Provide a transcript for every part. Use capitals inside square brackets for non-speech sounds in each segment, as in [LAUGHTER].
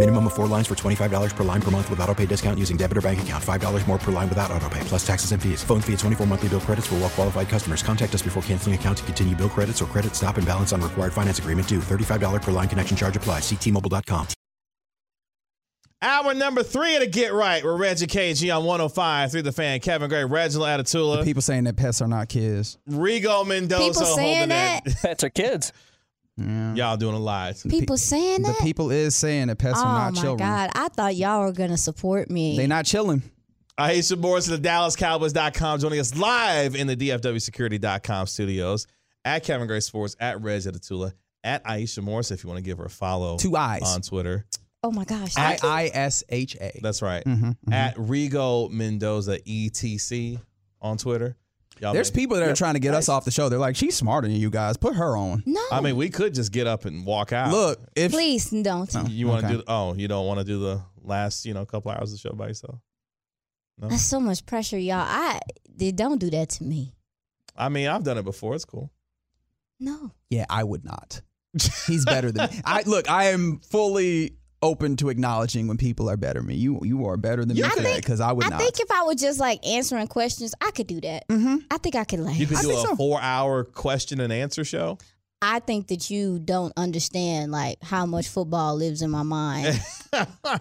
Minimum of four lines for $25 per line per month with auto pay discount using debit or bank account. $5 more per line without auto pay, plus taxes and fees. Phone fee at 24 monthly bill credits for well qualified customers. Contact us before canceling account to continue bill credits or credit stop and balance on required finance agreement due. $35 per line connection charge applies. Ctmobile.com. Hour number three of the Get Right. We're Reggie KG on 105 through the fan. Kevin Gray, Reginald Atatula, People saying that pets are not kids. Rigo Mendoza. People saying holding that. it. [LAUGHS] Pets are kids. Y'all doing a live. People saying that. The people is saying that pets oh are not my children. god! I thought y'all were gonna support me. They not chilling. i Iisha Morris of the DallasCowboys.com joining us live in the DFWSecurity.com studios at Kevin Gray Sports, at Reg Atatula, at Iisha Morris if you want to give her a follow Two eyes. on Twitter. oh my gosh! I thank you. I S H A. That's right. Mhm, mhm. At Rigo Mendoza ETC on Twitter. Y'all There's may- people that are trying to get us off the show. They're like, she's smarter than you guys. Put her on. no. I mean, we could just get up and walk out. Look, if please don't. You want to Okay. do? Oh, you don't want to do the last, you know, couple hours of the show by yourself. No, That's so much pressure, y'all. I they don't do that to me. I mean, I've done it before. It's cool. No. yeah, I would not. He's better than me. I look. I am fully open to acknowledging when people are better than me. You you are better than me I for that because I would not. I not. think if I was just like answering questions, I could do that. mm-hmm. I think I could like. You could I do think a so. four-hour question and answer show. I think that you don't understand like how much football lives in my mind. [LAUGHS]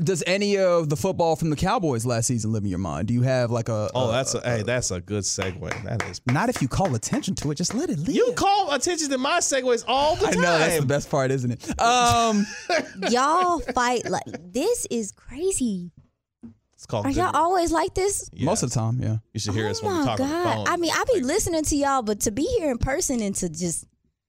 Does any of the football from the Cowboys last season live in your mind? Do you have like a? Oh, a- that's a, hey, that's a good segue. That is. not if you call attention to it. Just let it live. You call attention to my segues all the time. I know that's the best part, isn't it? Um, [LAUGHS] y'all fight like this is crazy. It's called. Are good- y'all always like this? Yeah. most of the time, yeah. You should hear oh us when my we talk on the god! phone. I mean, I be listening to y'all, but to be here in person and to just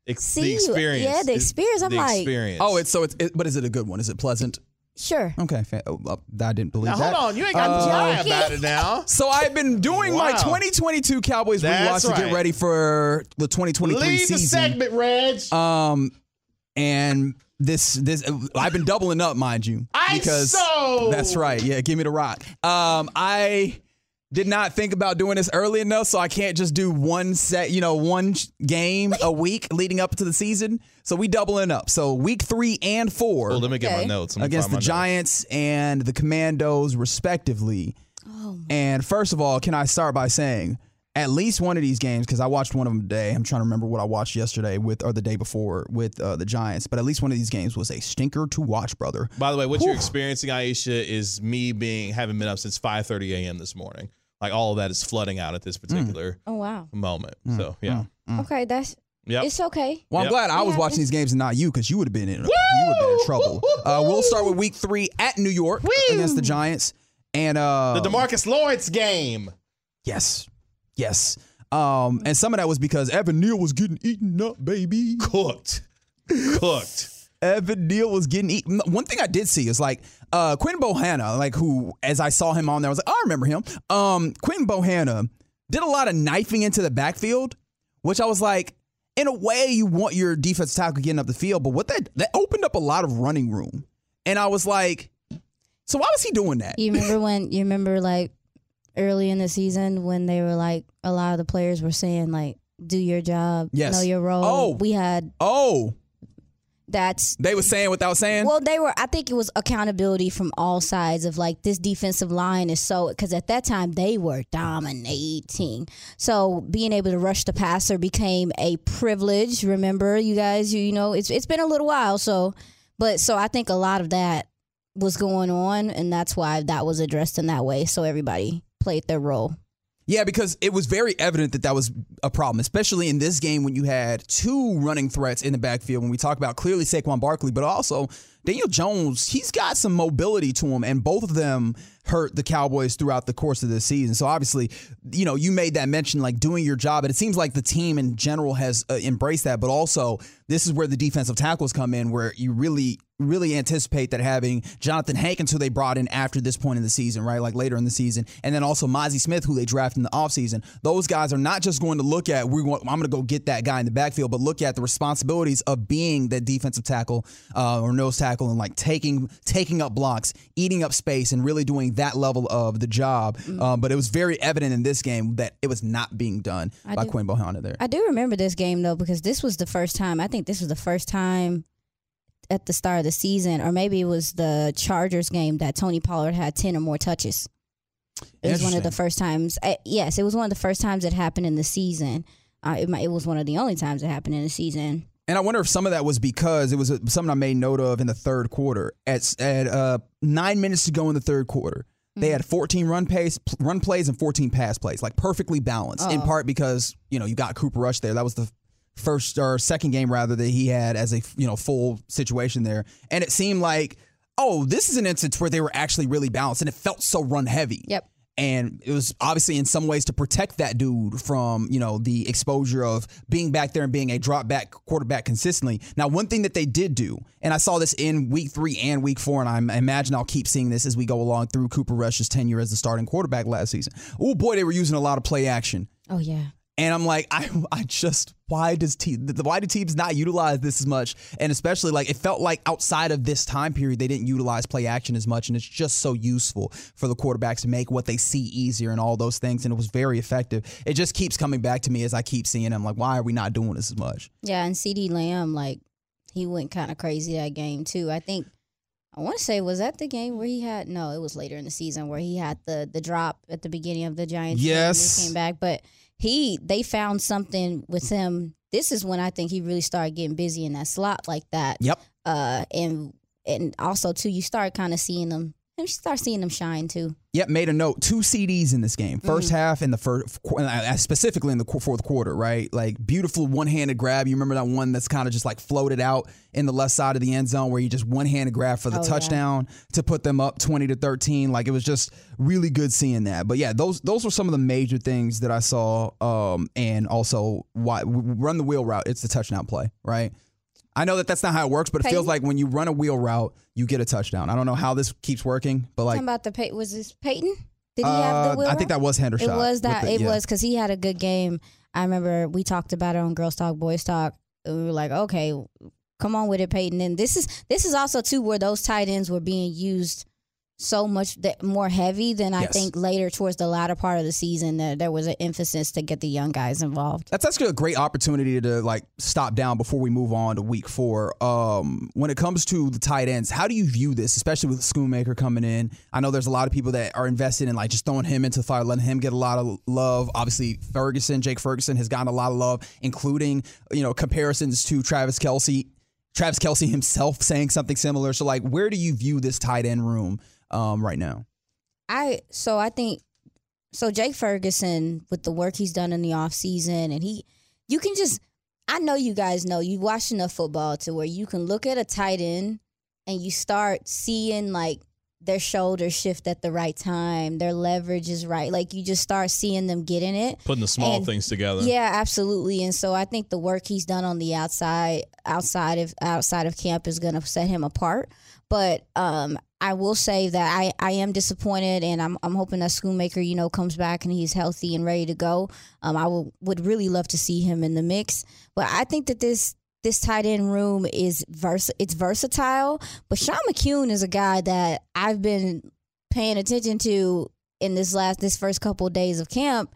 Ex- see the you- experience. yeah, the experience, I'm the like- experience. Oh, it's so it's. It, but is it a good one? Is it pleasant? Sure. Okay, fa- oh, uh, I didn't believe now that. hold on. You ain't got Uh, to lie about it now. [LAUGHS] So I've been doing my 2022 Cowboys That's rewatch to get ready for the 2023 Leave season. the segment, Reg. Um, and this this I've been doubling up, mind you, because ISO! that's right. Yeah, give me the rock. Um, I did not think about doing this early enough, so I can't just do one set, you know, one game a week leading up to the season. So we doubling up. So week three and four well, let me get my notes Let me against find the my notes. Giants and the Commanders, respectively. Oh, And first of all, can I start by saying at least one of these games, because I watched one of them today. I'm trying to remember what I watched yesterday with or the day before with uh, the Giants, but at least one of these games was a stinker to watch, brother. By the way, what you're experiencing, Iisha, is me being having been up since 5:30 a.m. this morning. Like all of that is flooding out at this Mm. particular oh wow. moment. So yeah, Okay, that's yep. it's okay. Well, I'm Yep. glad I was watching these games and not you, because you would have been in you would have been in trouble. Uh, we'll start with Week Three at New York against the Giants, and uh, the DeMarcus Lawrence game. yes, yes. Um, and some of that was because Evan Neal was getting eaten up, baby. Cooked, cooked. [LAUGHS] Evan Neal was getting eaten. One thing I did see is like uh Quinn Bohanna, like who as I saw him on there, I was like, oh, I remember him. Um, Quinn Bohanna did a lot of knifing into the backfield, which I was like, in a way, you want your defense tackle getting up the field, but what that that opened up a lot of running room, and I was like, so why was he doing that? You remember when you remember like early in the season when they were like a lot of the players were saying like do your job, Yes. know your role. Oh. We had Oh, that's they were saying without saying. well, they were. I think it was accountability from all sides of like this defensive line is so because at that time they were dominating. So being able to rush the passer became a privilege. Remember, you guys, you, you know, it's it's been a little while. So, but so I think a lot of that was going on, and that's why that was addressed in that way. So everybody played their role. Yeah, because it was very evident that that was a problem, especially in this game when you had two running threats in the backfield. When we talk about clearly Saquon Barkley, but also Daniel Jones, he's got some mobility to him, and both of them hurt the Cowboys throughout the course of the season. So obviously, you know, you made that mention like doing your job, and it seems like the team in general has uh, embraced that. But also, this is where the defensive tackles come in, where you really really anticipate that having Jonathan Hankins, who they brought in after this point in the season, right? Like later in the season, and then also Mazi Smith, who they drafted in the offseason. Those guys are not just going to look at we want, I'm going to go get that guy in the backfield, but look at the responsibilities of being the defensive tackle uh, or nose tackle and like taking taking up blocks, eating up space, and really doing that level of the job. Mm-hmm. Um, but it was very evident in this game that it was not being done I by do- Quinn Bohanna there. I do remember this game though because this was the first time. I think this was the first time at the start of the season, or maybe it was the Chargers game that Tony Pollard had ten or more touches. It was one of the first times. uh, yes, it was one of the first times it happened in the season. Uh, it, might, it was one of the only times it happened in the season. And I wonder if some of that was because it was uh, something I made note of in the third quarter. At at uh, nine minutes to go in the third quarter, they had 14 run pace, run plays and 14 pass plays, like perfectly balanced. In Oh. part because you know you got Cooper Rush there. That was the first or second game rather that he had as a you know full situation there, and it seemed like oh this is an instance where they were actually really balanced, and it felt so run heavy. Yep. And it was obviously in some ways to protect that dude from, you know, the exposure of being back there and being a drop back quarterback consistently. Now, one thing that they did do, and I saw this in week three and week four, and I imagine I'll keep seeing this as we go along through Cooper Rush's tenure as the starting quarterback last season. Oh boy, they were using a lot of play action. Oh yeah. And I'm like, I, [LAUGHS] I just why does te- the- why do teams not utilize this as much? And especially like it felt like outside of this time period, they didn't utilize play action as much, and it's just so useful for the quarterbacks to make what they see easier and all those things. And it was very effective. It just keeps coming back to me as I keep seeing. them. like, why are we not doing this as much? Yeah, and CeeDee Lamb, like he went kind of crazy that game too. I think I want to say was that the game where he had no, it was later in the season where he had the the drop at the beginning of the Giants. Yes. he came back, but he they found something with him. This is when I think he really started getting busy in that slot like that. Yep. Uh, and and also too, you start kind of seeing them. You start seeing them shine too. Yep, made a note. Two CDs in this game. 1st half and the first, specifically in the fourth quarter, right? Like beautiful one-handed grab. You remember that one that's kind of just like floated out in the left side of the end zone where you just one-handed grab for the Oh, yeah. touchdown to put them up twenty to thirteen. Like it was just really good seeing that. But yeah, those those were some of the major things that I saw. Um, and also why run the wheel route. It's the touchdown play, right? I know that that's not how it works, but it feels like when you run a wheel route, you get a touchdown. I don't know how this keeps working, but like Talking about the Pey- was this Peyton? Did he have uh, the wheel? I think that was Hendershot. It was with that. the- it yeah. was because he had a good game. I remember we talked about it on Girls Talk, Boys Talk. And we were like, okay, come on with it, Peyton. And this is this is also too where those tight ends were being used so much that more heavy than I Yes. think later towards the latter part of the season that there was an emphasis to get the young guys involved. That's actually a great opportunity to like stop down before we move on to week four. Um, when it comes to the tight ends, how do you view this, especially with Schoonmaker coming in? I know there's a lot of people that are invested in like just throwing him into the fire, letting him get a lot of love. Obviously, Ferguson, Jake Ferguson has gotten a lot of love, including you know comparisons to Travis Kelce. Travis Kelce himself saying something similar. So, like, where do you view this tight end room um, right now? I so I think so Jake Ferguson with the work he's done in the offseason and he you can just I know you guys know you watch enough football to where you can look at a tight end and you start seeing like their shoulders shift at the right time, their leverage is right. Like you just start seeing them getting it. Putting the small And- things together. Yeah, absolutely. And so I think the work he's done on the outside outside of outside of camp is going to set him apart. But um, I will say that I, I am disappointed, and I'm I'm hoping that Schoonmaker you know comes back and he's healthy and ready to go. Um, I would really love to see him in the mix. But I think that this this tight end room is vers it's versatile. But Sean McKeon is a guy that I've been paying attention to in this last this first couple of days of camp.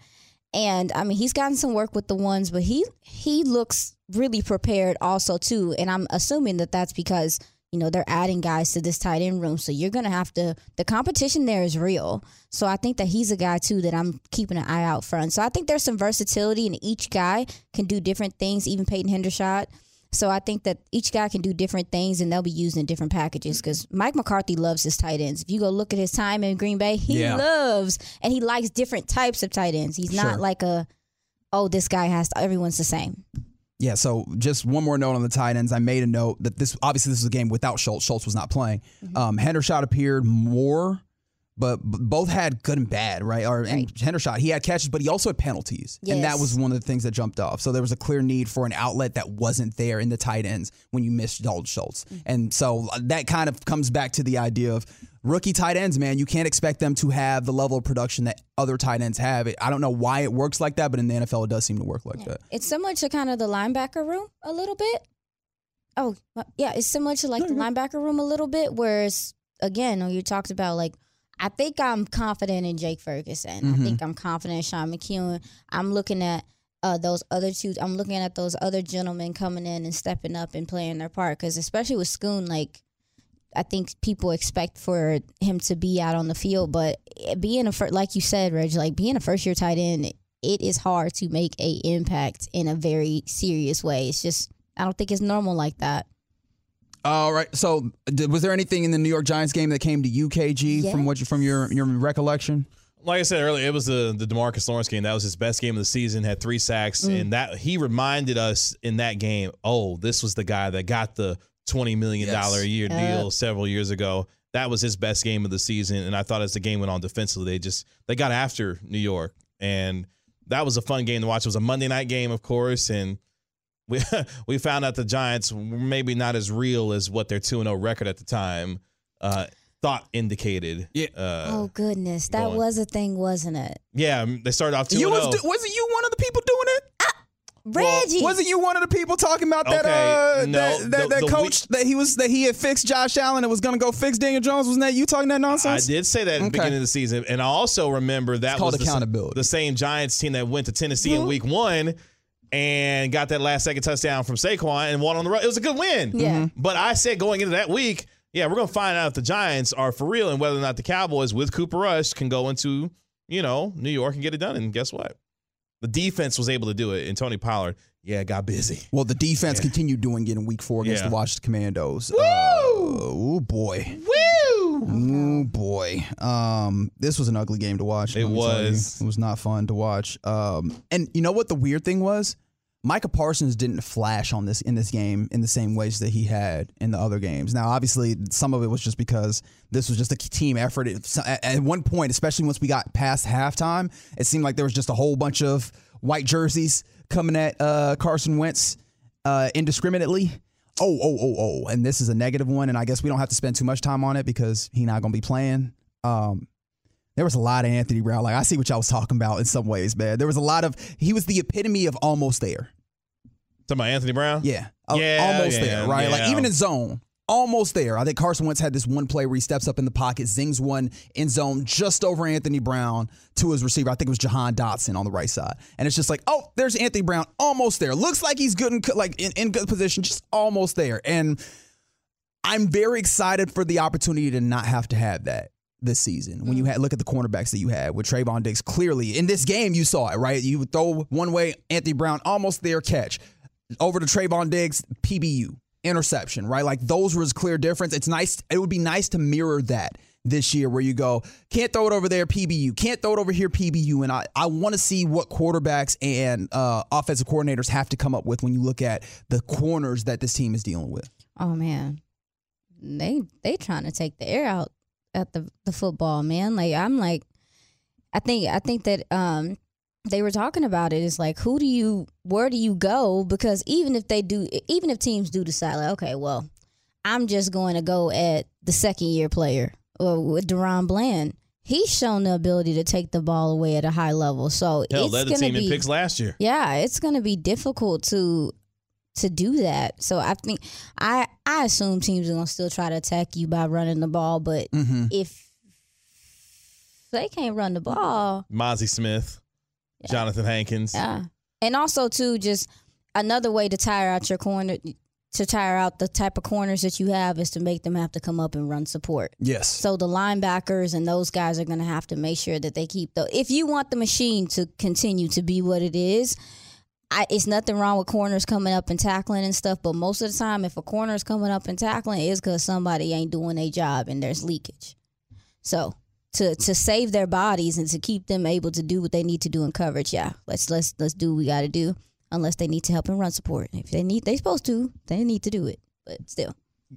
And I mean, he's gotten some work with the ones, but he he looks really prepared also too. And I'm assuming that that's because you know they're adding guys to this tight end room, so you're gonna have to. The competition there is real. So I think that he's a guy too that I'm keeping an eye out for. And So I think there's some versatility, and each guy can do different things. Even Peyton Hendershot. So I think that each guy can do different things, and they'll be used in different packages. Because Mike McCarthy loves his tight ends. If you go look at his time in Green Bay, he Yeah. loves and he likes different types of tight ends. He's Sure. not like a, oh, this guy has to, everyone's the same. Yeah, so just one more note on the tight ends. I made a note that this obviously this is a game without Schultz. Schultz was not playing. Mm-hmm. Um, Hendershot appeared more, but both had good and bad, right? Or and Hendershot, he had catches, but he also had penalties, and that was one of the things that jumped off. So there was a clear need for an outlet that wasn't there in the tight ends when you missed Dalton Schultz, Mm-hmm. and so uh, that kind of comes back to the idea of rookie tight ends. Man, you can't expect them to have the level of production that other tight ends have. I don't know why it works like that, but in the NFL, it does seem to work like that. It's similar to kind of the linebacker room a little bit. Oh, yeah, it's similar to like the linebacker room a little bit. Whereas, again, you talked about like, I think I'm confident in Jake Ferguson. I think I'm confident in Sean McKeon. I'm looking at uh, those other two. I'm looking at those other gentlemen coming in and stepping up and playing their part. Because especially with Schoon, like I think people expect for him to be out on the field, but being a fir- like you said, Reg, like being a first year tight end, it is hard to make a impact in a very serious way. It's just I don't think it's normal like that. All right. So, did, was there anything in the New York Giants game that came to UKG from what you, from your your recollection? Like I said earlier, it was the the DeMarcus Lawrence game. That was his best game of the season. Had three sacks, Mm. and that he reminded us in that game. Oh, this was the guy that got the twenty million dollar a year Yes. deal several years ago. That was his best game of the season, and I thought as the game went on defensively, they just they got after New York, and that was a fun game to watch. It was a Monday night game, of course, and we [LAUGHS] we found out the Giants were maybe not as real as what their two and zero record at the time uh, thought indicated. Yeah. Uh, oh goodness, that going. was a thing, wasn't it? yeah, they started off two. You and was oh. wasn't you one of the people doing it? Reggie, Wasn't you one of the people talking about that Okay, uh, no, that, that, the- that the coach that he was that he had fixed Josh Allen and was going to go fix Daniel Jones? Wasn't that you talking that nonsense? I did say that at the beginning of the season, and I also remember that called was the, accountability. the same Giants team that went to Tennessee in Week One and got that last second touchdown from Saquon and won on the road. It was a good win. Yeah. Mm-hmm. Mhm. But I said going into that week, yeah, we're gonna find out if the Giants are for real and whether or not the Cowboys with Cooper Rush can go into you know New York and get it done. And guess what? The defense was able to do it, and Tony Pollard, yeah, got busy. Well, the defense continued doing it in Week Four against Yeah. the Washington Commanders. Woo! oh boy. Woo! Oh boy. Um, this was an ugly game to watch. It let me tell you. was. It was not fun to watch. Um, and you know what the weird thing was? Micah Parsons didn't flash on this in this game in the same ways that he had in the other games. Now, obviously, some of it was just because this was just a team effort. At one point, especially once we got past halftime, it seemed like there was just a whole bunch of white jerseys coming at uh, Carson Wentz uh, indiscriminately. Oh, oh, oh, oh, and this is a negative one, and I guess we don't have to spend too much time on it because he's not going to be playing. Um, there was a lot of Anthony Brown. Like I see what y'all was talking about in some ways, man. There was a lot of he was the epitome of almost there. Talking about Anthony Brown. Yeah, Yeah, almost yeah, there, right? Like even in zone, almost there. I think Carson Wentz had this one play where he steps up in the pocket, zings one in zone just over Anthony Brown to his receiver. I think it was Jahan Dotson on the right side, and it's just like, oh, there's Anthony Brown, almost there. Looks like he's good in like in, in good position, just almost there. And I'm very excited for the opportunity to not have to have that this season. When you had look at the cornerbacks that you had with Trevon Diggs, clearly in this game you saw it, right? You would throw one way, Anthony Brown almost there, catch over to Trevon Diggs, PBU, interception, right? Like those was clear difference. It's nice. It would be nice to mirror that this year where you go, can't throw it over there, PBU, can't throw it over here, PBU. And I, I want to see what quarterbacks and uh, offensive coordinators have to come up with when you look at the corners that this team is dealing with. Oh man, they they trying to take the air out at the the football man. Like I'm like, I think I think that um they were talking about it. It's like who do you where do you go? Because even if they do, even if teams do decide like, okay, well, I'm just going to go at the second year player or with DaRon Bland. He's shown the ability to take the ball away at a high level. So Hell, it's led the team in be, picks last year. yeah, it's going to be difficult to to do that. So I think I I assume teams are going to still try to attack you by running the ball, but Mm-hmm. if they can't run the ball, Mazi Smith, Jonathan Hankins. yeah. And also too just another way to tire out your corner to tire out the type of corners that you have is to make them have to come up and run support. Yes. So the linebackers and those guys are going to have to make sure that they keep the. If you want the machine to continue to be what it is, I, it's nothing wrong with corners coming up and tackling and stuff. But most of the time, if a corner is coming up and tackling, it's because somebody ain't doing their job and there's leakage. So to to save their bodies and to keep them able to do what they need to do in coverage, yeah, let's let's let's do what we got to do. unless they need to help in run support. If they need, they supposed to, they need to do it. But still,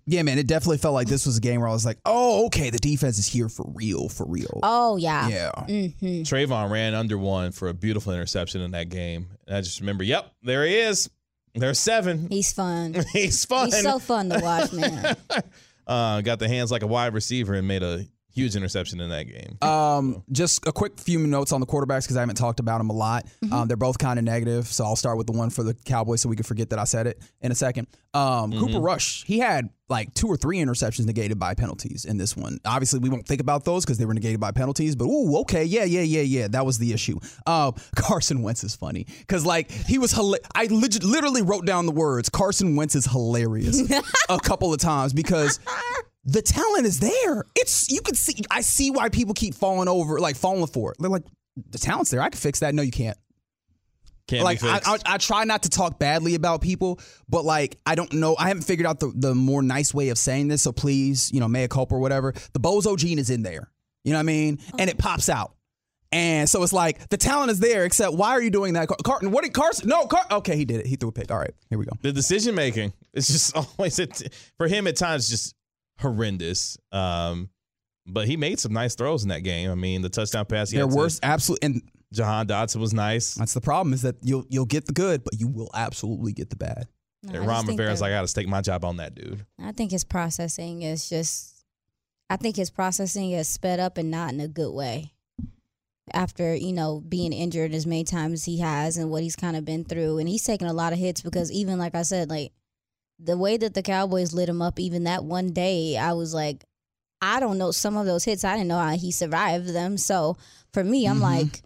Yeah, man, it definitely felt like this was a game where I was like, oh, okay, the defense is here for real, for real. oh yeah, Yeah. hmm Trevon ran under one for a beautiful interception in that game. And I just remember, yep, there he is. There's seven. He's fun. [LAUGHS] He's fun. He's so fun to watch, man. [LAUGHS] uh, got the hands like a wide receiver and made a huge interception in that game. Um, just a quick few notes on the quarterbacks because I haven't talked about them a lot. Um, they're both kind of negative, so I'll start with the one for the Cowboys so we can forget that I said it in a second. Um, Cooper Rush, he had like two or three interceptions negated by penalties in this one. Obviously, we won't think about those because they were negated by penalties. But ooh, okay, yeah, yeah, yeah, yeah, that was the issue. Um, [LAUGHS] Carson Wentz is funny because like he was. Hila- I lit- literally wrote down the words Carson Wentz is hilarious [LAUGHS] a couple of times because the talent is there. It's you can see. I see why people keep falling over, like falling for it. They're like, the talent's there. I can fix that. No, you can't. Can't like be I, fixed. I, I try not to talk badly about people, but like I don't know. I haven't figured out the the more nice way of saying this. So please, you know, mea culpa or whatever. The bozo gene is in there. You know what I mean? Oh. And it pops out. And so it's like the talent is there, except why are you doing that, Carton? What did Carson? No, Car- okay, he did it. He threw a pick. All right, here we go. the decision making it's just [LAUGHS] always it, for him at times just horrendous um but he made some nice throws in that game i mean the touchdown pass he There worst, absolute, and jahan dotson was nice that's the problem is that you'll you'll get the good, but you will absolutely get the bad. No, and I ron think rivera's like i gotta stake my job on that dude I think his processing is just. I think his processing is sped up and not in a good way. After you know being injured as many times as he has and what he's kind of been through, and he's taken a lot of hits because even like I said, like the way that the Cowboys lit him up, even that one day, I was like, I don't know some of those hits. I didn't know how he survived them. So for me, I'm Mhm. like,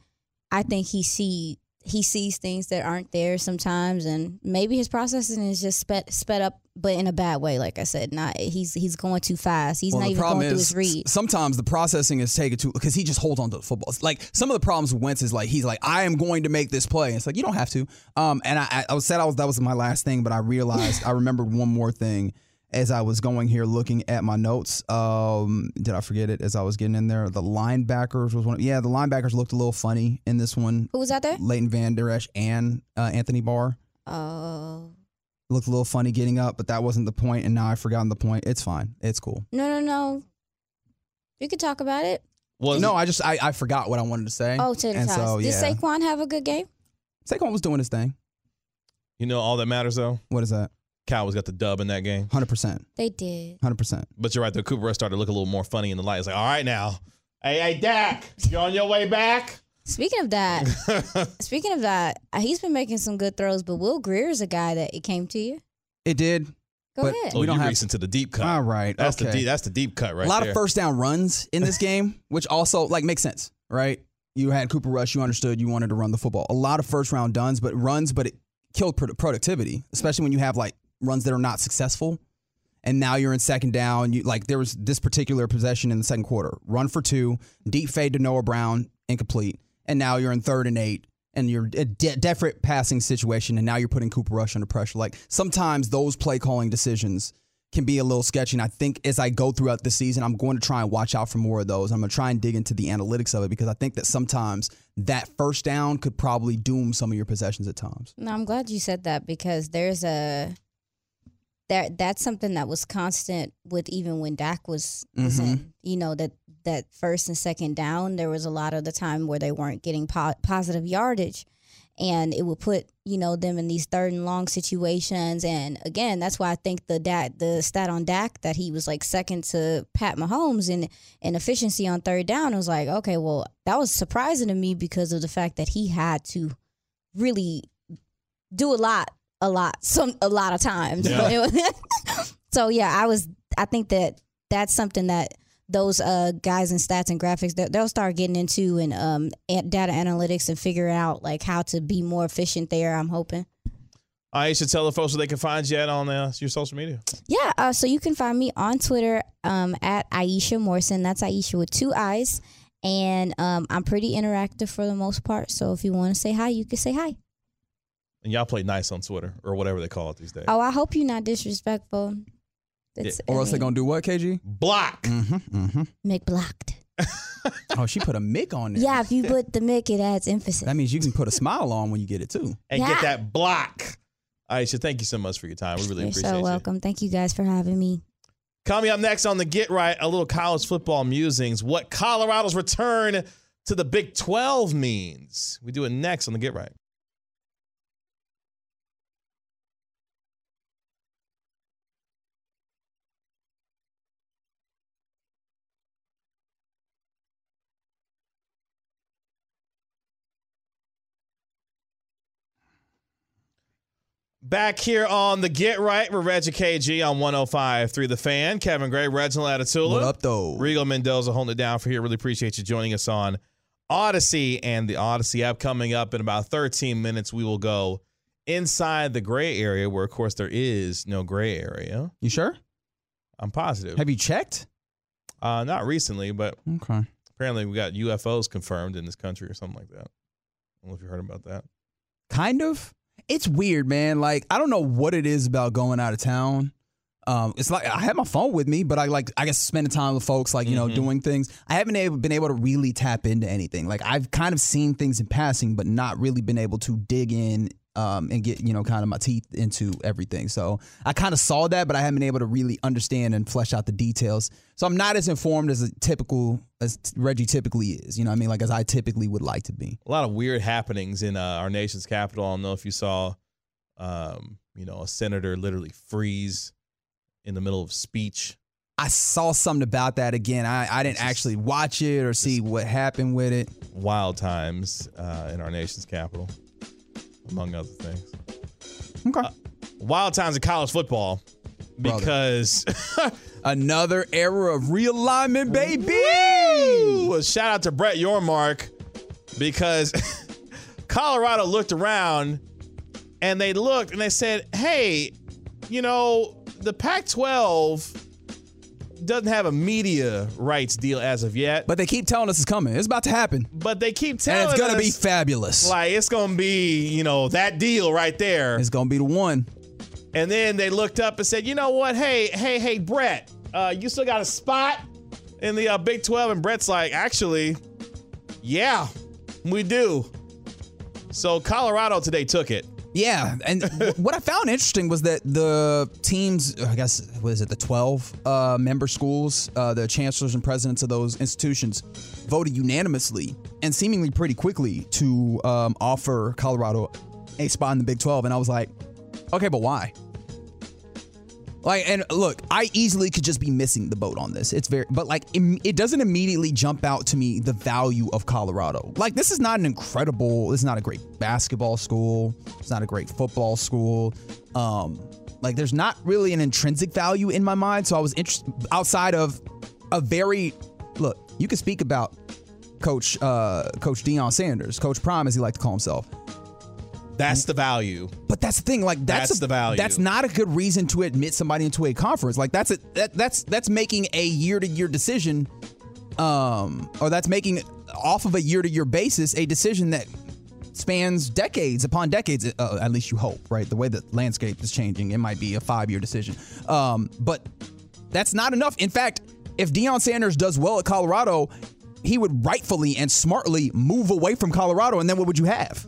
I think he see he sees things that aren't there sometimes, and maybe his processing is just sped sped up, but in a bad way. Like I said, not he's he's going too fast. He's well, not even going through is his read. sometimes the processing is taken too because he just holds on to the football. Like some of the problems with Wentz is like he's like I am going to make this play. It's like you don't have to. Um, and I, I, I was said I was that was my last thing, but I realized I remembered one more thing as I was going here looking at my notes. Um, did I forget it as I was getting in there? The linebackers was one. Yeah, the linebackers looked a little funny in this one. Who was out there? Leighton Vander Esch and uh, Anthony Barr Oh looked a little funny getting up, but that wasn't the point. And now I've forgotten the point. It's fine. It's cool. no no no! You could talk about it. Well, no, I just I, I forgot what I wanted to say. Oh, to the and toss. so Did yeah, Saquon have a good game? Saquon was doing his thing. you know all that matters though What is that? Cowboys got the dub in that game Hundred percent, They did. hundred percent. but you're right though cooper Rush started to look a little more funny in the light it's like all right now hey hey dak you on your way back Speaking of that, [LAUGHS] speaking of that, he's been making some good throws. But Will Grier's a guy that it came to you. It did. Go But- ahead. oh We don't you're have- to the deep cut All right. that's the deep, that's the deep cut right a lot there of first down runs in this [LAUGHS] game, which also like makes sense, right? You had Cooper Rush. You understood you wanted to run the football. A lot of first round duns, but runs, but it killed productivity, especially when you have like runs that are not successful. And now you're in second down. You like there was this particular possession in the second quarter, run for two, deep fade to Noah Brown, incomplete, and now you're in third and eight, and you're a de- desperate passing situation, and now you're putting Cooper Rush under pressure. Like sometimes those play calling decisions can be a little sketchy. And I think as I go throughout the season, I'm going to try and watch out for more of those. I'm going to try and dig into the analytics of it because I think that sometimes that first down could probably doom some of your possessions at times. No, I'm glad you said that because there's a that that's something that was constant with even when Dak was, mm-hmm. was in. You know that that first and second down, there was a lot of the time where they weren't getting po- positive yardage, and it would put you know them in these third and long situations. And again, that's why I think the Dak the stat on Dak that he was like second to Pat Mahomes in in efficiency on third down. I was like, okay, well that was surprising to me because of the fact that he had to really do a lot, a lot, some a lot of times. Yeah. [LAUGHS] so yeah, I was. I think that that's something that those uh, guys in stats and graphics they'll start getting into and um data analytics and figure out like how to be more efficient there. I'm hoping. I should tell the folks where they can find you at on uh, your social media. Yeah, uh, so you can find me on Twitter um, at Iisha Morrison. That's Iisha with two eyes. And um, I'm pretty interactive for the most part. So if you want to say hi, you can say hi. And y'all play nice on Twitter or whatever they call it these days. Oh, I hope you're not disrespectful. It's, Or else I they're going to do what, KG? Block. Mm-hmm, mm-hmm. make blocked. [LAUGHS] oh, she put a mick on there. Yeah, if you put the mic, it adds emphasis. That means you can put a smile on when you get it too. and Yeah. get that block. Iisha, thank you so much for your time. We really appreciate it. You're appreciate so you. welcome. Thank you guys for having me. Coming up next on the Get Right, a little college football musings. What Colorado's return to the Big 12 means. We do it next on the Get Right. Back here on the Get Right, we're Reggie KG on 105 through the fan. Kevin Gray, Reginald Atatula. What up, though? Rigo Mendoza holding it down for here. Really appreciate you joining us on Audacy and the Audacy app. Coming up in about 13 minutes, we will go inside the gray area where, of course, there is no gray area. You sure? I'm positive. Have you checked? Uh, not recently, but Okay. apparently we got UFOs confirmed in this country or something like that. I don't know if you heard about that. Kind of. It's weird, man. Like I don't know what it is about going out of town. Um, it's like I have my phone with me, but I like I guess spending time with folks, like you know, Mhm. doing things. I haven't able, been able to really tap into anything. Like I've kind of seen things in passing, but not really been able to dig in um, and get you know kind of my teeth into everything. So I kind of saw that, but I haven't been able to really understand and flesh out the details. So I'm not as informed as a typical as Reggie typically is. You know, what I mean, like as I typically would like to be. a lot of weird happenings in uh, our nation's capital. I don't know if you saw, um, you know, a senator literally freeze in the middle of speech. I saw something about that again. I, I didn't actually watch it or see what happened with it. Wild times uh, in our nation's capital, among other things. Okay. Uh, wild times in college football because [LAUGHS] Another era of realignment, baby. Woo! shout out to Brett Yormark because [LAUGHS] Colorado looked around and they looked and they said, "Hey, you know, the Pac-12 doesn't have a media rights deal as of yet, But they keep telling us it's coming. It's about to happen. but they keep telling And it's going to be fabulous. like it's gonna be, you know, that deal right there." It's going to be the one. And then they looked up and said, you know what? Hey, hey, hey, Brett, uh, you still got a spot in the uh, Big 12? And Brett's like, actually, yeah, we do. So Colorado today took it. Yeah, and [LAUGHS] what I found interesting was that the teams, I guess, what is it, the 12 uh, member schools, uh, the chancellors and presidents of those institutions voted unanimously and seemingly pretty quickly to um, offer Colorado a spot in the Big 12. And I was like, okay, but why? Like, and look, I easily could just be missing the boat on this. It's very, but like, im- it doesn't immediately jump out to me the value of Colorado. Like, this is not an incredible, this is not a great basketball school. It's not a great football school. Um, like, there's not really an intrinsic value in my mind. So I was interested outside of a very, look, you can speak about Coach, uh, Coach Deion Sanders, Coach Prime, as he liked to call himself. That's the value. But that's the thing, like that's, That's a- the value. That's not a good reason to admit somebody into a conference. Like that's a that, that's that's making a year to year decision, um, or that's making off of a year to year basis a decision that spans decades upon decades. Uh, at least you hope, right? The way the landscape is changing, it might be a five year decision. Um, but that's not enough. In fact, if Deion Sanders does well at Colorado, he would rightfully and smartly move away from Colorado, and then what would you have?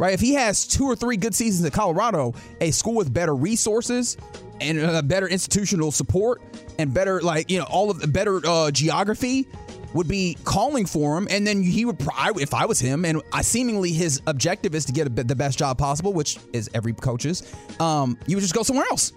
Right? If he has two or three good seasons at Colorado, a school with better resources and uh, better institutional support and better, like, you know, all of the better uh, geography would be calling for him. And then he would, I, if I was him, and I seemingly his objective is to get a, the best job possible, which is every coach's, um, you would just go somewhere else.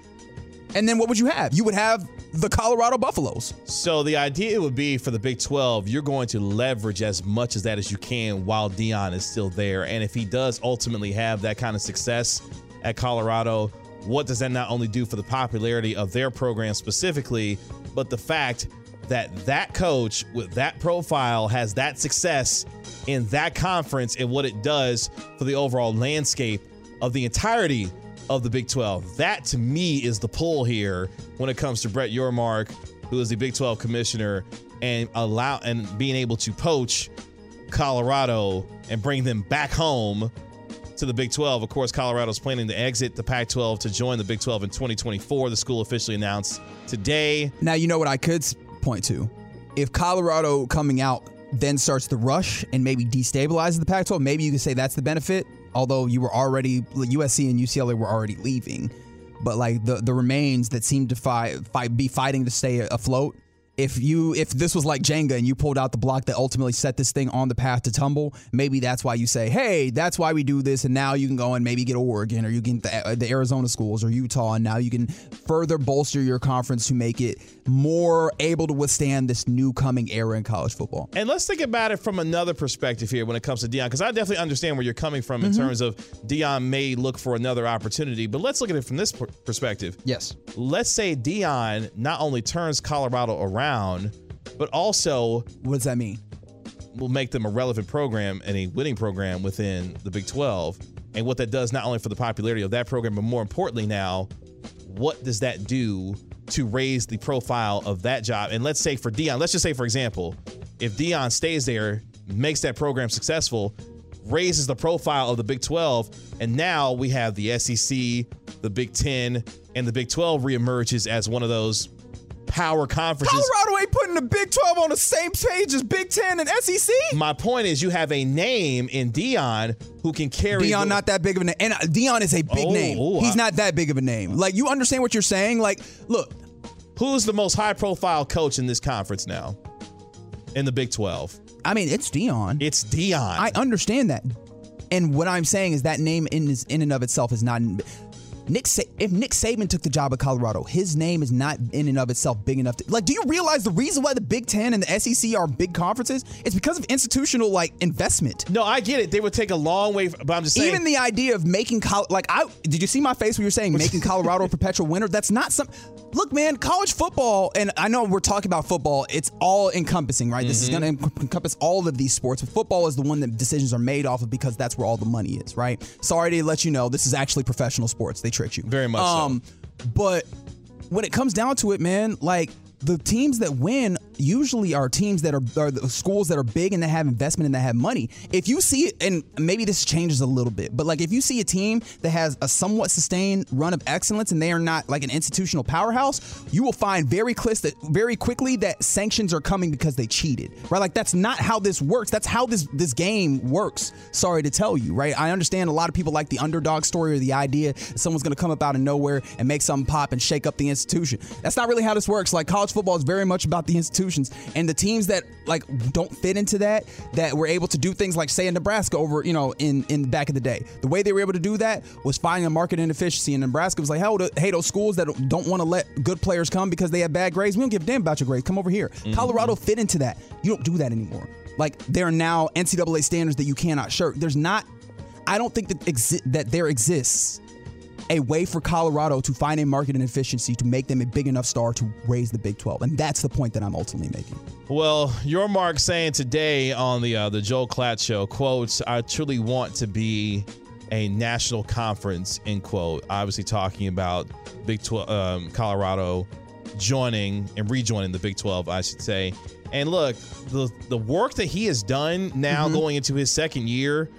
And then what would you have? You would have the Colorado Buffaloes. So the idea would be for the Big 12, you're going to leverage as much as that as you can while Deion is still there. And if he does ultimately have that kind of success at Colorado, what does that not only do for the popularity of their program specifically, but the fact that that coach with that profile has that success in that conference and what it does for the overall landscape of the entirety of the Big 12. That to me is the pull here when it comes to Brett Yormark, who is the Big 12 commissioner, and allow and being able to poach Colorado and bring them back home to the Big 12. Of course, Colorado's planning to exit the Pac 12 to join the Big 12 in 2024. The school officially announced today. Now, you know what I could point to? if Colorado coming out then starts the rush and maybe destabilizes the Pac 12, maybe you could say that's the benefit. Although you were already, USC and UCLA were already leaving. But like the, the remains that seem to fight, fight, be fighting to stay afloat, if you if this was like Jenga and you pulled out the block that ultimately set this thing on the path to tumble, maybe that's why you say, "Hey, that's why we do this." And now you can go and maybe get Oregon or you can the, the Arizona schools or Utah, and now you can further bolster your conference to make it more able to withstand this new coming era in college football. And let's think about it from another perspective here when it comes to Deion, because I definitely understand where you're coming from in Mm-hmm. terms of Deion may look for another opportunity, but let's look at it from this perspective. Yes. Let's say Deion not only turns Colorado around, but also What does that mean? will make them a relevant program and a winning program within the Big 12. And what that does not only for the popularity of that program, but more importantly now, what does that do to raise the profile of that job? And let's say for Deion, let's just say for example, if Deion stays there, makes that program successful, raises the profile of the Big 12, and now we have the SEC, the Big 10, and the Big 12 reemerges as one of those power conferences. Colorado ain't putting the Big 12 on the same page as Big 10 and SEC. My point is, you have a name in Deion who can carry. Deion the- not that big of a name. And uh, Deion is a big Oh, name. oh, He's I- not that big of a name. Like you understand what you're saying? Like, look, Who's the most high-profile coach in this conference now? In the Big 12, I mean, it's Deion. it's Deion. I understand that. And what I'm saying is that name in in and of itself is not Nick Sa- if Nick Saban took the job at Colorado, his name is not in and of itself big enough to like do you realize the reason why the Big 10 and the SEC are big conferences? It's because of institutional like investment. no, I get it. They would take a long way, but I'm just saying. Even the idea of making Col- like I did you see my face when you were saying making [LAUGHS] Colorado a perpetual winner? That's not some. Look, man, college football, and I know we're talking about football. It's all encompassing, right? This is Mm-hmm. going to encompass all of these sports. But football is the one that decisions are made off of because that's where all the money is, right? Sorry to let you know, this is actually professional sports. They tricked you Very much so. Um, but when it comes down to it, man, like the teams that win usually are teams that are, are the schools that are big and that have investment and that have money. If you see and maybe this changes a little bit, but like if you see a team that has a somewhat sustained run of excellence and they are not like an institutional powerhouse, you will find very clis- that very quickly that sanctions are coming because they cheated, right? Like that's not how this works. That's how this this game works. Sorry to tell you, right? I understand a lot of people like the underdog story or the idea that someone's going to come up out of nowhere and make something pop and shake up the institution. That's not really how this works. Like college football is very much about the institutions and the teams that like don't fit into that that were able to do things like say in Nebraska over, you know, in in back of the day. The way they were able to do that was finding a market inefficiency and Nebraska was like, "Hell, hey, those schools that don't want to let good players come because they have bad grades, we don't give a damn about your grades. Come over here." Mm-hmm. Colorado fit into that. You don't do that anymore. Like there are now NCAA standards that you cannot shirk. There's not I don't think that exi- that there exists a way for Colorado to find a market inefficiency to make them a big enough star to raise the Big 12. And that's the point that I'm ultimately making. Well, Yormark saying today on the uh, the Joel Klatt show, quotes, I truly want to be a national conference, end quote. Obviously talking about Big 12, um, Colorado joining and rejoining the Big 12, I should say. And look, the the work that he has done now Mm-hmm. going into his second year,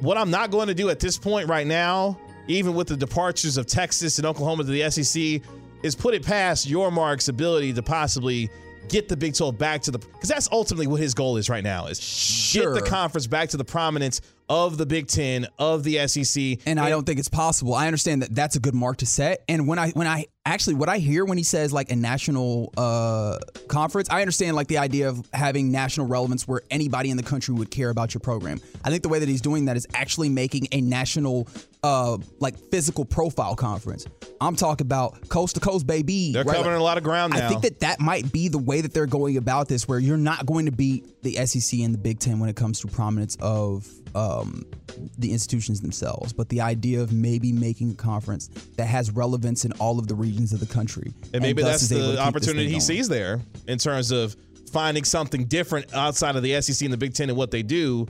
what I'm not going to do at this point right now, even with the departures of Texas and Oklahoma to the SEC, is put it past Yormark's ability to possibly get the Big 12 back to the because that's ultimately what his goal is right now is Sure. get the conference back to the prominence of the Big 10 of the SEC. And I don't think it's possible. I understand that that's a good mark to set. And when I when I actually what I hear when he says like a national uh conference, I understand like the idea of having national relevance where anybody in the country would care about your program. I think the way that he's doing that is actually making a national uh like physical profile conference. I'm talking about coast to coast baby. They're right? covering a lot of ground now. I think that that might be the way that they're going about this, where you're not going to beat the SEC and the Big Ten when it comes to prominence of um, the institutions themselves. But the idea of maybe making a conference that has relevance in all of the regions of the country, And maybe that's is able to the opportunity he going. sees there in terms of finding something different outside of the SEC and the Big Ten and what they do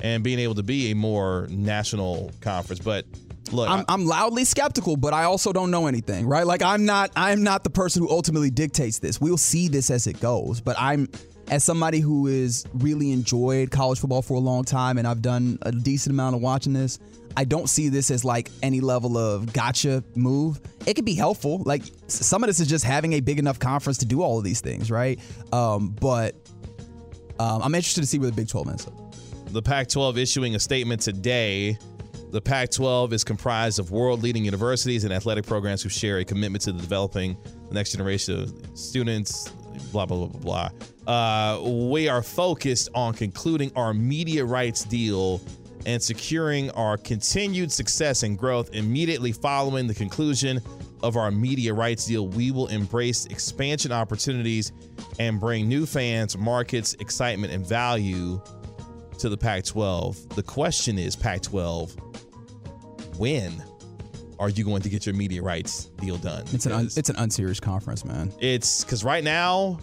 and being able to be a more national conference. But look, I'm, I'm loudly skeptical, but I also don't know anything, right? Like I'm not I'm not the person who ultimately dictates this. We'll see this as it goes, but I'm as somebody who has really enjoyed college football for a long time and I've done a decent amount of watching this, I don't see this as like any level of gotcha move. It could be helpful. Like some of this is just having a big enough conference to do all of these things, right? Um, but um, I'm interested to see where the Big 12 ends up. The Pac 12 issuing a statement today. The Pac 12 is comprised of world leading universities and athletic programs who share a commitment to the developing the next generation of students, blah, blah, blah, blah, blah. Uh, we are focused on concluding our media rights deal and securing our continued success and growth immediately following the conclusion of our media rights deal. We will embrace expansion opportunities and bring new fans, markets, excitement, and value to the Pac 12. The question is Pac 12, when are you going to get your media rights deal done? It's an un- it's an unserious conference, man. It's because right now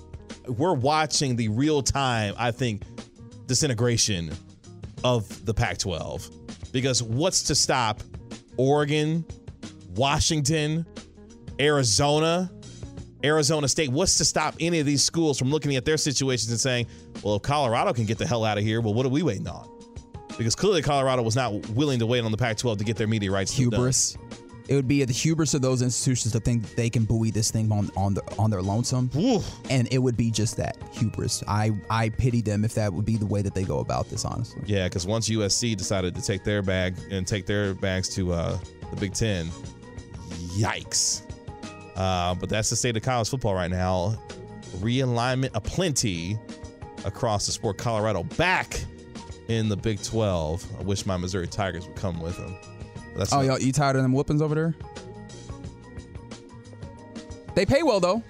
we're watching the real time, I think, disintegration of the Pac 12. Because what's to stop Oregon, Washington, Arizona, Arizona State? What's to stop any of these schools from looking at their situations and saying, well, if Colorado can get the hell out of here, well, what are we waiting on? Because clearly Colorado was not willing to wait on the Pac 12 to get their media rights. Hubris. It would be the hubris of those institutions to think they can buoy this thing on on, the, on their lonesome, Ooh. and it would be just that hubris. I I pity them if that would be the way that they go about this. Honestly, Yeah, because once USC decided to take their bag and take their bags to uh, the Big Ten, yikes. Uh, but that's the state of college football right now. Realignment aplenty across the sport. Colorado back in the Big 12. I wish my Missouri Tigers would come with them. That's oh y'all, you tired of them whoopings over there? They pay well though.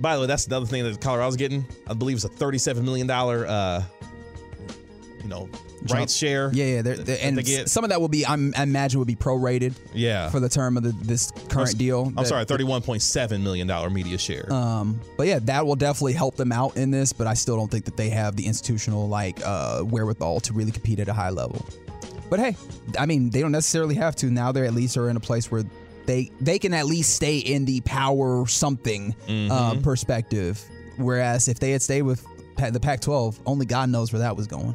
By the way, that's another thing that Colorado's getting. I believe it's a $37 million, uh, you know, rights share. Yeah, yeah. They're, they're- and some of that will be, I'm, I imagine, will be prorated. Yeah. For the term of the, this current deal. I'm that- sorry, $31.7 million media share. Um, but yeah, that will definitely help them out in this. But I still don't think that they have the institutional like uh, wherewithal to really compete at a high level. But hey, I mean, they don't necessarily have to. Now they are at least are in a place where they they can at least stay in the power something uh, Mhm. perspective. Whereas if they had stayed with the Pac-12, only God knows where that was going.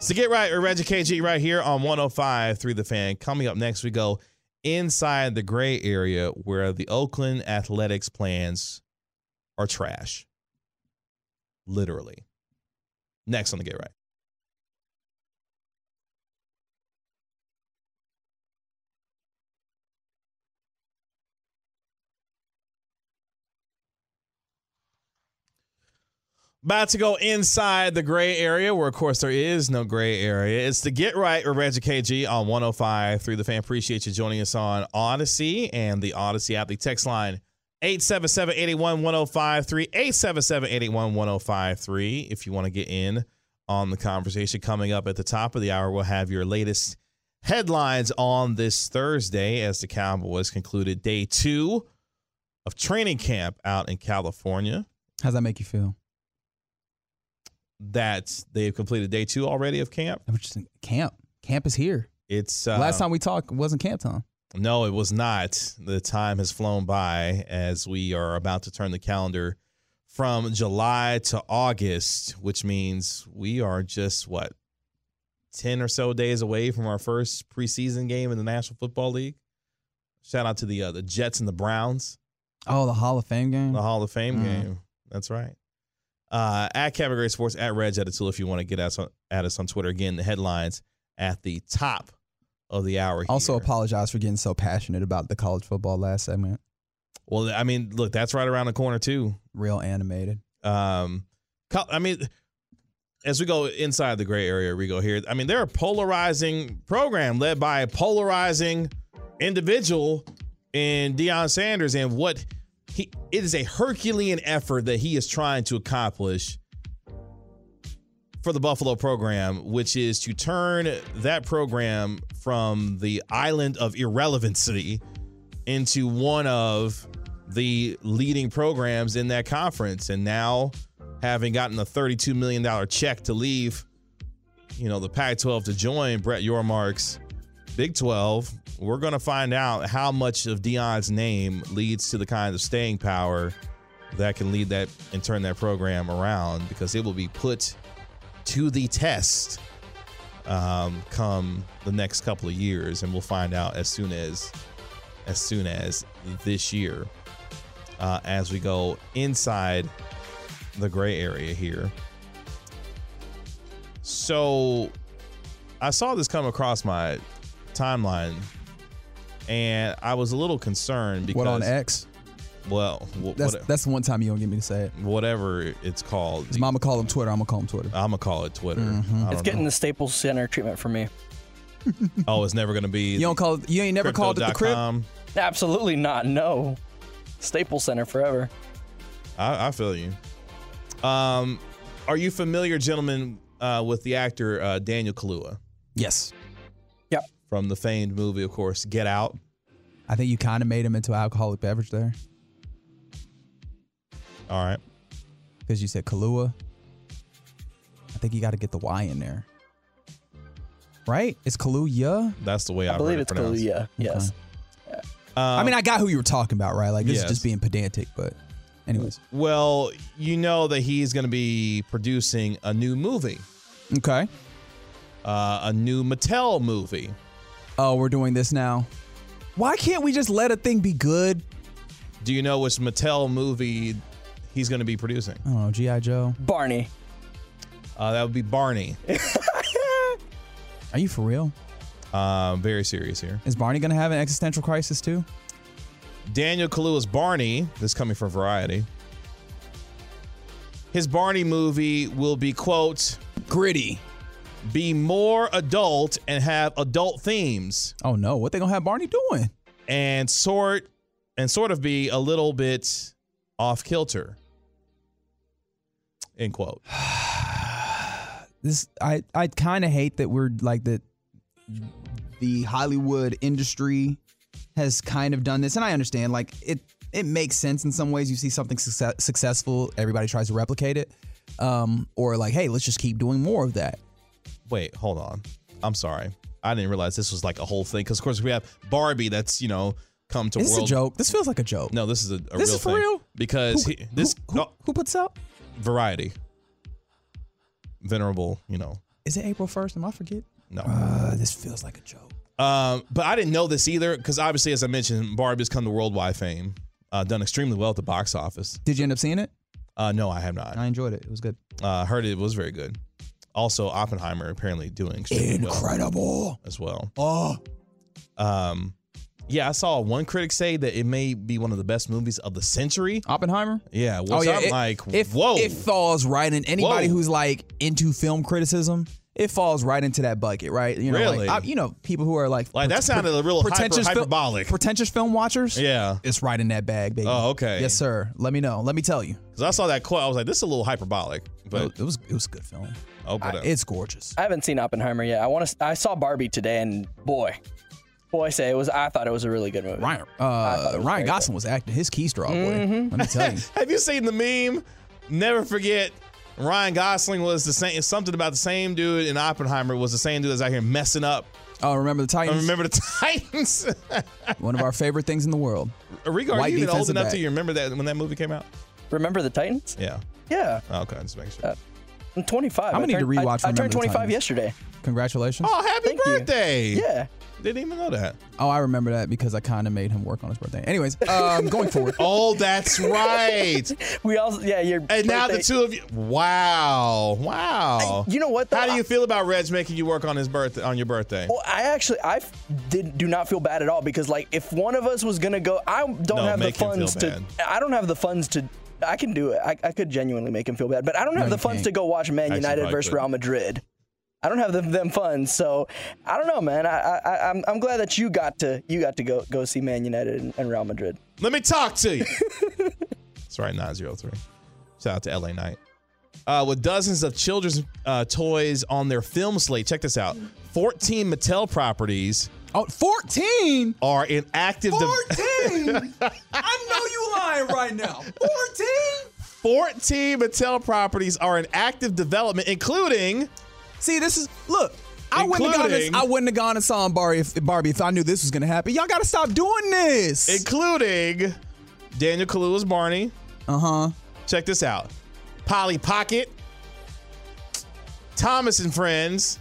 So get right, or Reggie KG right here on 105 through the fan. Coming up next, we go inside the gray area where the Oakland Athletics plans are trash. Literally. Next on the Get Right. About to go inside the gray area, where of course there is no gray area. It's the Get Right with Reggie KG on 105 through the fan. Appreciate you joining us on Audacy and the Audacy app. The text line 877 81 1053 877 81 1053 if you want to get in on the conversation. Coming up at the top of the hour, we'll have your latest headlines on this Thursday as the Cowboys concluded day two of training camp out in California How's that make you feel? That they've completed day two already of camp. Which is camp. Camp is here. It's uh, Last time we talked wasn't camp time. No, it was not. The time has flown by as we are about to turn the calendar from July to August, which means we are just what 10 or so days away from our first preseason game in the National Football League. Shout out to the uh, the Jets and the Browns. Oh, the Hall of Fame game. The Hall of Fame Mm. game. That's right. Uh, at Gray Sports, at Reg at Tool if you want to get us on, at us on Twitter. Again, the headlines at the top of the hour. Also, apologize for getting so passionate about the college football last segment. Well, I mean, look, that's right around the corner too. Real animated. Um, I mean, as we go inside the gray area, we go here. I mean, they're a polarizing program led by a polarizing individual in Deion Sanders, and what he it is a Herculean effort that he is trying to accomplish for the Buffalo program, which is to turn that program from the island of irrelevancy into one of the leading programs in that conference. And now, having gotten a $32 million check to leave, you know, the Pac 12 to join Brett Yormark's Big 12, we're going to find out how much of Deion's name leads to the kind of staying power that can lead that and turn that program around because it will be put to the test um, come the next couple of years, and we'll find out as soon as as soon as this year uh, as we go inside the gray area here. So I saw this come across my timeline, and I was a little concerned because What on X? Well, wh- That's what- that's the one time you don't get me to say it. whatever it's called. His mama call him Twitter. I'm gonna call him Twitter. I'm gonna call it Twitter. Mhm. I It's don't getting know. the Staples Center treatment for me. [LAUGHS] oh, it's never gonna be. You don't call it. You ain't never called it the crib. Crypto.com. Absolutely not. No. Staples Center forever. I, I feel you. Um, are you familiar, gentlemen, uh, with the actor uh, Daniel Kalua Yes. Yep. from the famed movie, of course, Get Out? I think you kind of made him into an alcoholic beverage there All right. because you said Kahlua. I think you got to get the Y in there. Right? It's Kahlua. That's the way I I've believe heard it's it pronounced. Kaluuya. Yes. I mean, I got who you were talking about, right? Like this Yes. is just being pedantic, but anyways. Well, you know that he's going to be producing a new movie, Okay. uh, a new Mattel movie. Oh, we're doing this now. Why can't we just let a thing be good? Do you know which Mattel movie he's going to be producing? Oh, G.I. Joe. Barney. Uh, that would be Barney. Are you for real? Uh, very serious here. Is Barney gonna have an existential crisis too? Daniel Kaluuya's Barney, this is coming from Variety. His Barney movie will be, quote, Gritty. Be more adult and have adult themes Oh no, what they gonna have Barney doing? and sort and sort of be a little bit off kilter. End quote. [SIGHS] This I I kind of hate that we're like that. The Hollywood industry has kind of done this, and I understand. Like it, it makes sense in some ways. You see something success, successful, everybody tries to replicate it, um, or like, hey, let's just keep doing more of that. Wait, hold on. I'm sorry. I didn't realize this was like a whole thing because, of course, we have Barbie that's, you know, come to Is this is a joke? This feels like a joke. No, this is a, a This real is for thing. real? Because Who- he, this who, oh, who puts out? variety, venerable, you know, Is it April first? Am I forget? no. Uh, this feels like a joke. Um, but I didn't know this either because obviously, as I mentioned, Barbie's come to worldwide fame, uh, done extremely well at the box office. Did you end up seeing it? Uh, no, I have not. I enjoyed it. It was good. Uh, heard it was very good. Also, Oppenheimer apparently doing extremely well Incredible. as well. Oh, Um, yeah, I saw one critic say that it may be one of the best movies of the century. Oppenheimer. Yeah, which oh yeah, I'm it- like, if, whoa. It falls right in anybody Whoa. who's like into film criticism. It falls right into that bucket, right? You know, Really? like, I- you know, people who are like Like, that pre- sounded a real hyper- pretentious fil- hyperbolic. pretentious film watchers. yeah, it's right in that bag, baby. Oh, okay. Yes, sir. Let me know. Let me tell you. because I saw that quote, I was like, this is a little hyperbolic, but it was it was a good film. oh, but, uh, It's gorgeous. I haven't seen Oppenheimer yet. I want to. I saw Barbie today, and boy, boy, say it was. I thought it was a really good movie. Ryan uh, Ryan very Gosling was acting his key straw boy. Mm-hmm. Let me tell you. [LAUGHS] Have you seen the meme? Never forget. Ryan Gosling was the same. Something about the same dude in Oppenheimer was the same dude that's out here messing up. Oh, remember the I Titans? remember the Titans. [LAUGHS] One of our favorite things in the world. Rico, are White you even old defensive enough back. to you remember that when that movie came out? Remember the Titans? Yeah. Yeah, Oh, okay, just making sure. Uh, I'm 25. I'm gonna I need to rewatch I, I Remember turned 25 yesterday. Congratulations. oh, happy Thank you. birthday! Yeah. Didn't even know that. Oh, I remember that because I kind of made him work on his birthday. Anyways, um, going forward. [LAUGHS] Oh, that's right. [LAUGHS] We all. Yeah, your. and now the two of you. Wow, wow. You know what? Though? How do you I- feel about Reg making you work on his birthday on your birthday? Well, I actually I f- did do not feel bad at all because like if one of us was gonna go, I don't No, have the make him feel funds to. I don't have the funds to. I can do it. I, I could genuinely make him feel bad, but I don't have No, the funds can't. to go watch Man United versus could. Real Madrid. I don't have the, them funds, so I don't know, man. I, I I'm I'm glad that you got to you got to go go see Man United and, and Real Madrid. Let me talk to you. [LAUGHS] That's right, 903. Shout out to LA Knight. Uh, with dozens of children's uh, toys on their film slate, check this out 14 Mattel properties Oh, 14? are in active. de- 14? [LAUGHS] I know you lying right now. 14? 14 Mattel properties are in active development, including See, this is look. I wouldn't have gone. To, I wouldn't have gone and saw Barbie if, Barbie if I knew this was gonna happen. Y'all gotta stop doing this. including Daniel Kaluuya's Barney, Uh huh. Check this out. Polly Pocket, Thomas and Friends,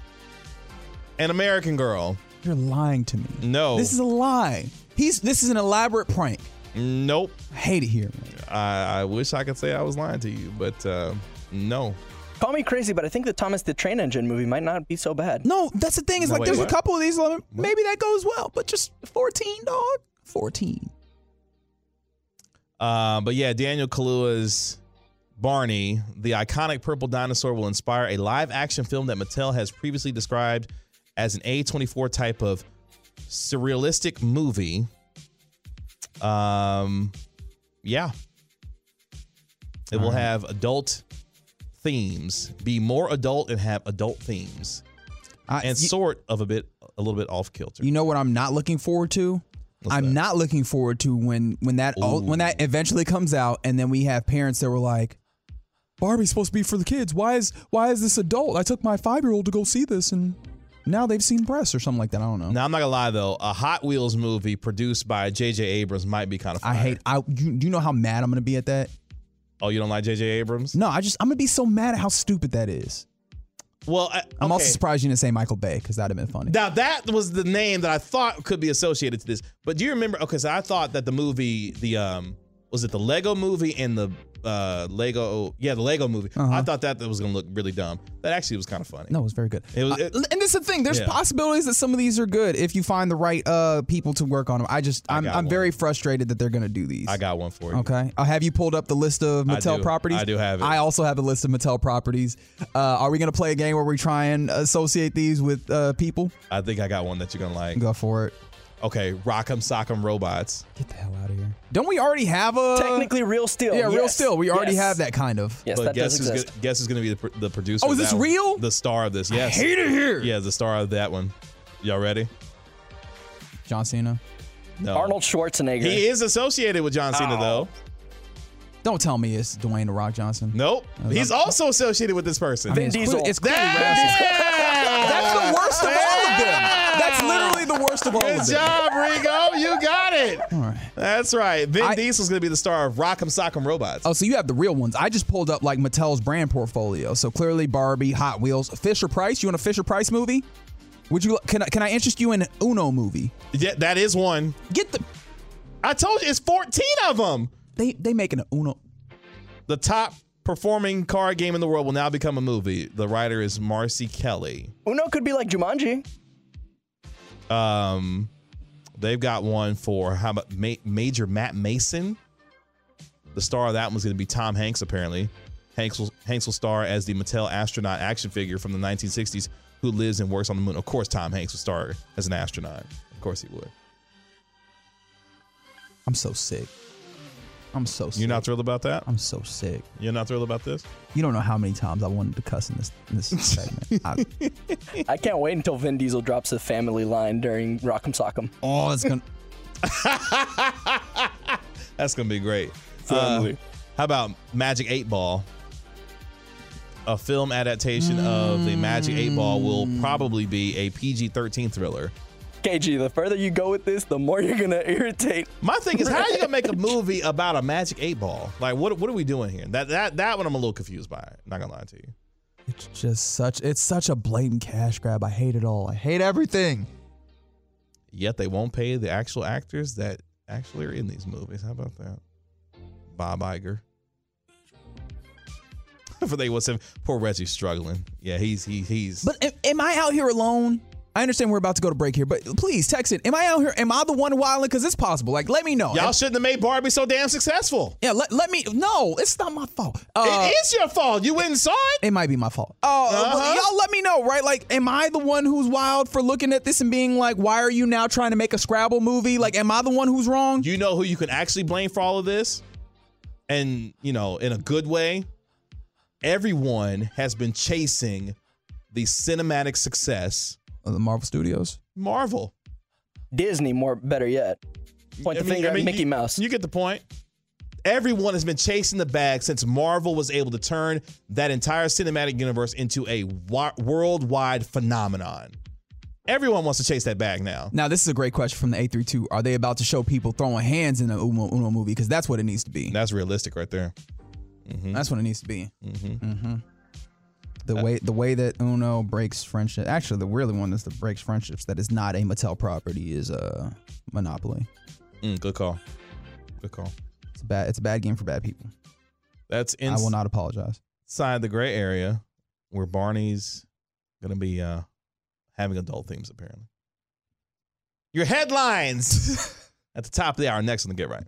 and American Girl. You're lying to me. No. This is a lie. He's this is an elaborate prank. Nope. I hate it here, man. I, I wish I could say I was lying to you, but uh, no. Call me crazy, but I think the Thomas the Train Engine movie might not be so bad. No, that's the thing. Is No, like wait, there's what? a couple of these. like, Maybe that goes well, but just 14, dog. 14. Uh, but yeah, Daniel Kaluuya's Barney, the iconic purple dinosaur, will inspire a live action film that Mattel has previously described as an A24 type of surrealistic movie. Um, yeah. It will have adult themes, be more adult and have adult themes, I, and you, sort of a bit, a little bit off kilter. you know what I'm not looking forward to? What's I'm that? not looking forward to when when that oh, when that eventually comes out, and then we have parents that were like, "Barbie's supposed to be for the kids. Why is why is this adult? I took my five year old to go see this, and now they've seen breasts or something like that. I don't know. Now I'm not gonna lie though, a Hot Wheels movie produced by J.J. Abrams might be kind of. I hate. I you, you know how mad I'm gonna be at that? Oh, you don't like J.J. Abrams? No, I just I'm gonna be so mad at how stupid that is. Well, I, I'm also surprised you didn't say Michael Bay because that'd have been funny. Now that was the name that I thought could be associated to this. But do you remember? Okay, so I thought that the movie, the um, was it the Lego movie and the uh Lego? Yeah, the Lego movie. Uh-huh. I thought that that was gonna look really dumb. That actually was kind of funny. No, it was very good. It was- Uh, and this is the thing. There's Yeah. possibilities that some of these are good if you find the right uh people to work on them. I just I I'm got I'm very frustrated that they're gonna do these. I got one for you. Okay. I'll have you pulled up the list of Mattel do. properties. I do have it. I also have a list of Mattel properties. Uh, are we gonna play a game where we try and associate these with uh, people? I think I got one that you're gonna like. Go for it. Okay, Rock'em Sock'em Robots. Get the hell out of here. Don't we already have a Technically, real steel. Yeah, real yes. still. We already Yes. have that kind of. Yes, but that guess does who's exist. gonna, guess who's gonna be the, pr- the producer? Oh, is of this that one? real? The star of this. Yes. Hate it here. Yeah, the star of that one. Y'all ready? John Cena. No. Arnold Schwarzenegger. He is associated with John Cena Oh. though. Don't tell me it's Dwayne the Rock Johnson. Nope. Oh, He's also associated with this person. I mean, Vin it's, Diesel. it's clearly That- Ramsey. That's the worst of all of them. That's literally the worst of all Good of them. job, Rigo. You got it. All right. That's right. Vin I- Diesel's gonna be the star of Rock'em Sock'em Robots. Oh, so you have the real ones. I just pulled up like Mattel's brand portfolio. So clearly Barbie, Hot Wheels, Fisher Price. You want a Fisher Price movie? Would you? Can I? Can I interest you in an Uno movie? Yeah, that is one. Get the. I told you it's 14 of them. They they making an Uno. The top performing card game in the world will now become a movie. The writer is Marcy Kelly. Uno could be like Jumanji. Um, they've got one for how about Ma- Major Matt Mason? The star of that one's going to be Tom Hanks. Apparently, Hanks will Hanks will star as the Mattel astronaut action figure from the 1960s who lives and works on the moon. Of course, Tom Hanks will star as an astronaut. Of course, he would. I'm so sick. I'm so sick. You're not thrilled about that? I'm so sick. You're not thrilled about this? You don't know how many times I wanted to cuss in this in this segment. [LAUGHS] I, I can't wait until Vin Diesel drops a family line during Rock'em Sock'em. oh, it's gonna. [LAUGHS] That's gonna be great. Uh, how about Magic Eight Ball? A film adaptation of the Magic Eight Ball will probably be a PG-13 thriller. KG, the further you go with this, the more you're gonna irritate. My thing is, how are you gonna make a movie [LAUGHS] about a Magic Eight Ball? Like, what what are we doing here? That that that one I'm a little confused by. Not gonna lie to you. It's just such. It's such a blatant cash grab. I hate it all. I hate everything. Yet they won't pay the actual actors that actually are in these movies. How about that? Bob Iger. [LAUGHS] For they was him, poor Reggie's struggling. Yeah, he's he he's. But am, am I out here alone? I understand we're about to go to break here, but please text it. Am I out here? Am I the one wilding? Because it's possible. Like, let me know. Y'all shouldn't have made Barbie so damn successful. yeah, let, let me. No, it's not my fault. Uh, it is your fault. You went and saw it. It might be my fault. Oh, but Uh-huh. y'all let me know, right? Like, am I the one who's wild for looking at this and being like, why are you now trying to make a Scrabble movie? Like, am I the one who's wrong? You know who you can actually blame for all of this? And, you know, in a good way, everyone has been chasing the cinematic success Uh, the Marvel Studios. Marvel. Disney, more better yet. Point I the mean- finger I mean, at Mickey you- Mouse. You get the point. Everyone has been chasing the bag since Marvel was able to turn that entire cinematic universe into a wa- worldwide phenomenon. Everyone wants to chase that bag now. Now, this is a great question from the A32. Are they about to show people throwing hands in an Uno, Uno movie? Because that's what it needs to be. That's realistic right there. Mm-hmm. That's what it needs to be. Mm-hmm. Mm-hmm. The way the way that Uno breaks friendship. Actually, the really one that's that breaks friendships that is not a Mattel property is uh, Monopoly. Mm, good call. Good call. It's a bad. It's a bad game for bad people. That's I will not apologize. inside the gray area where Barney's gonna be uh, having adult themes apparently. Your headlines [LAUGHS] at the top of the hour. Next on the Get Right.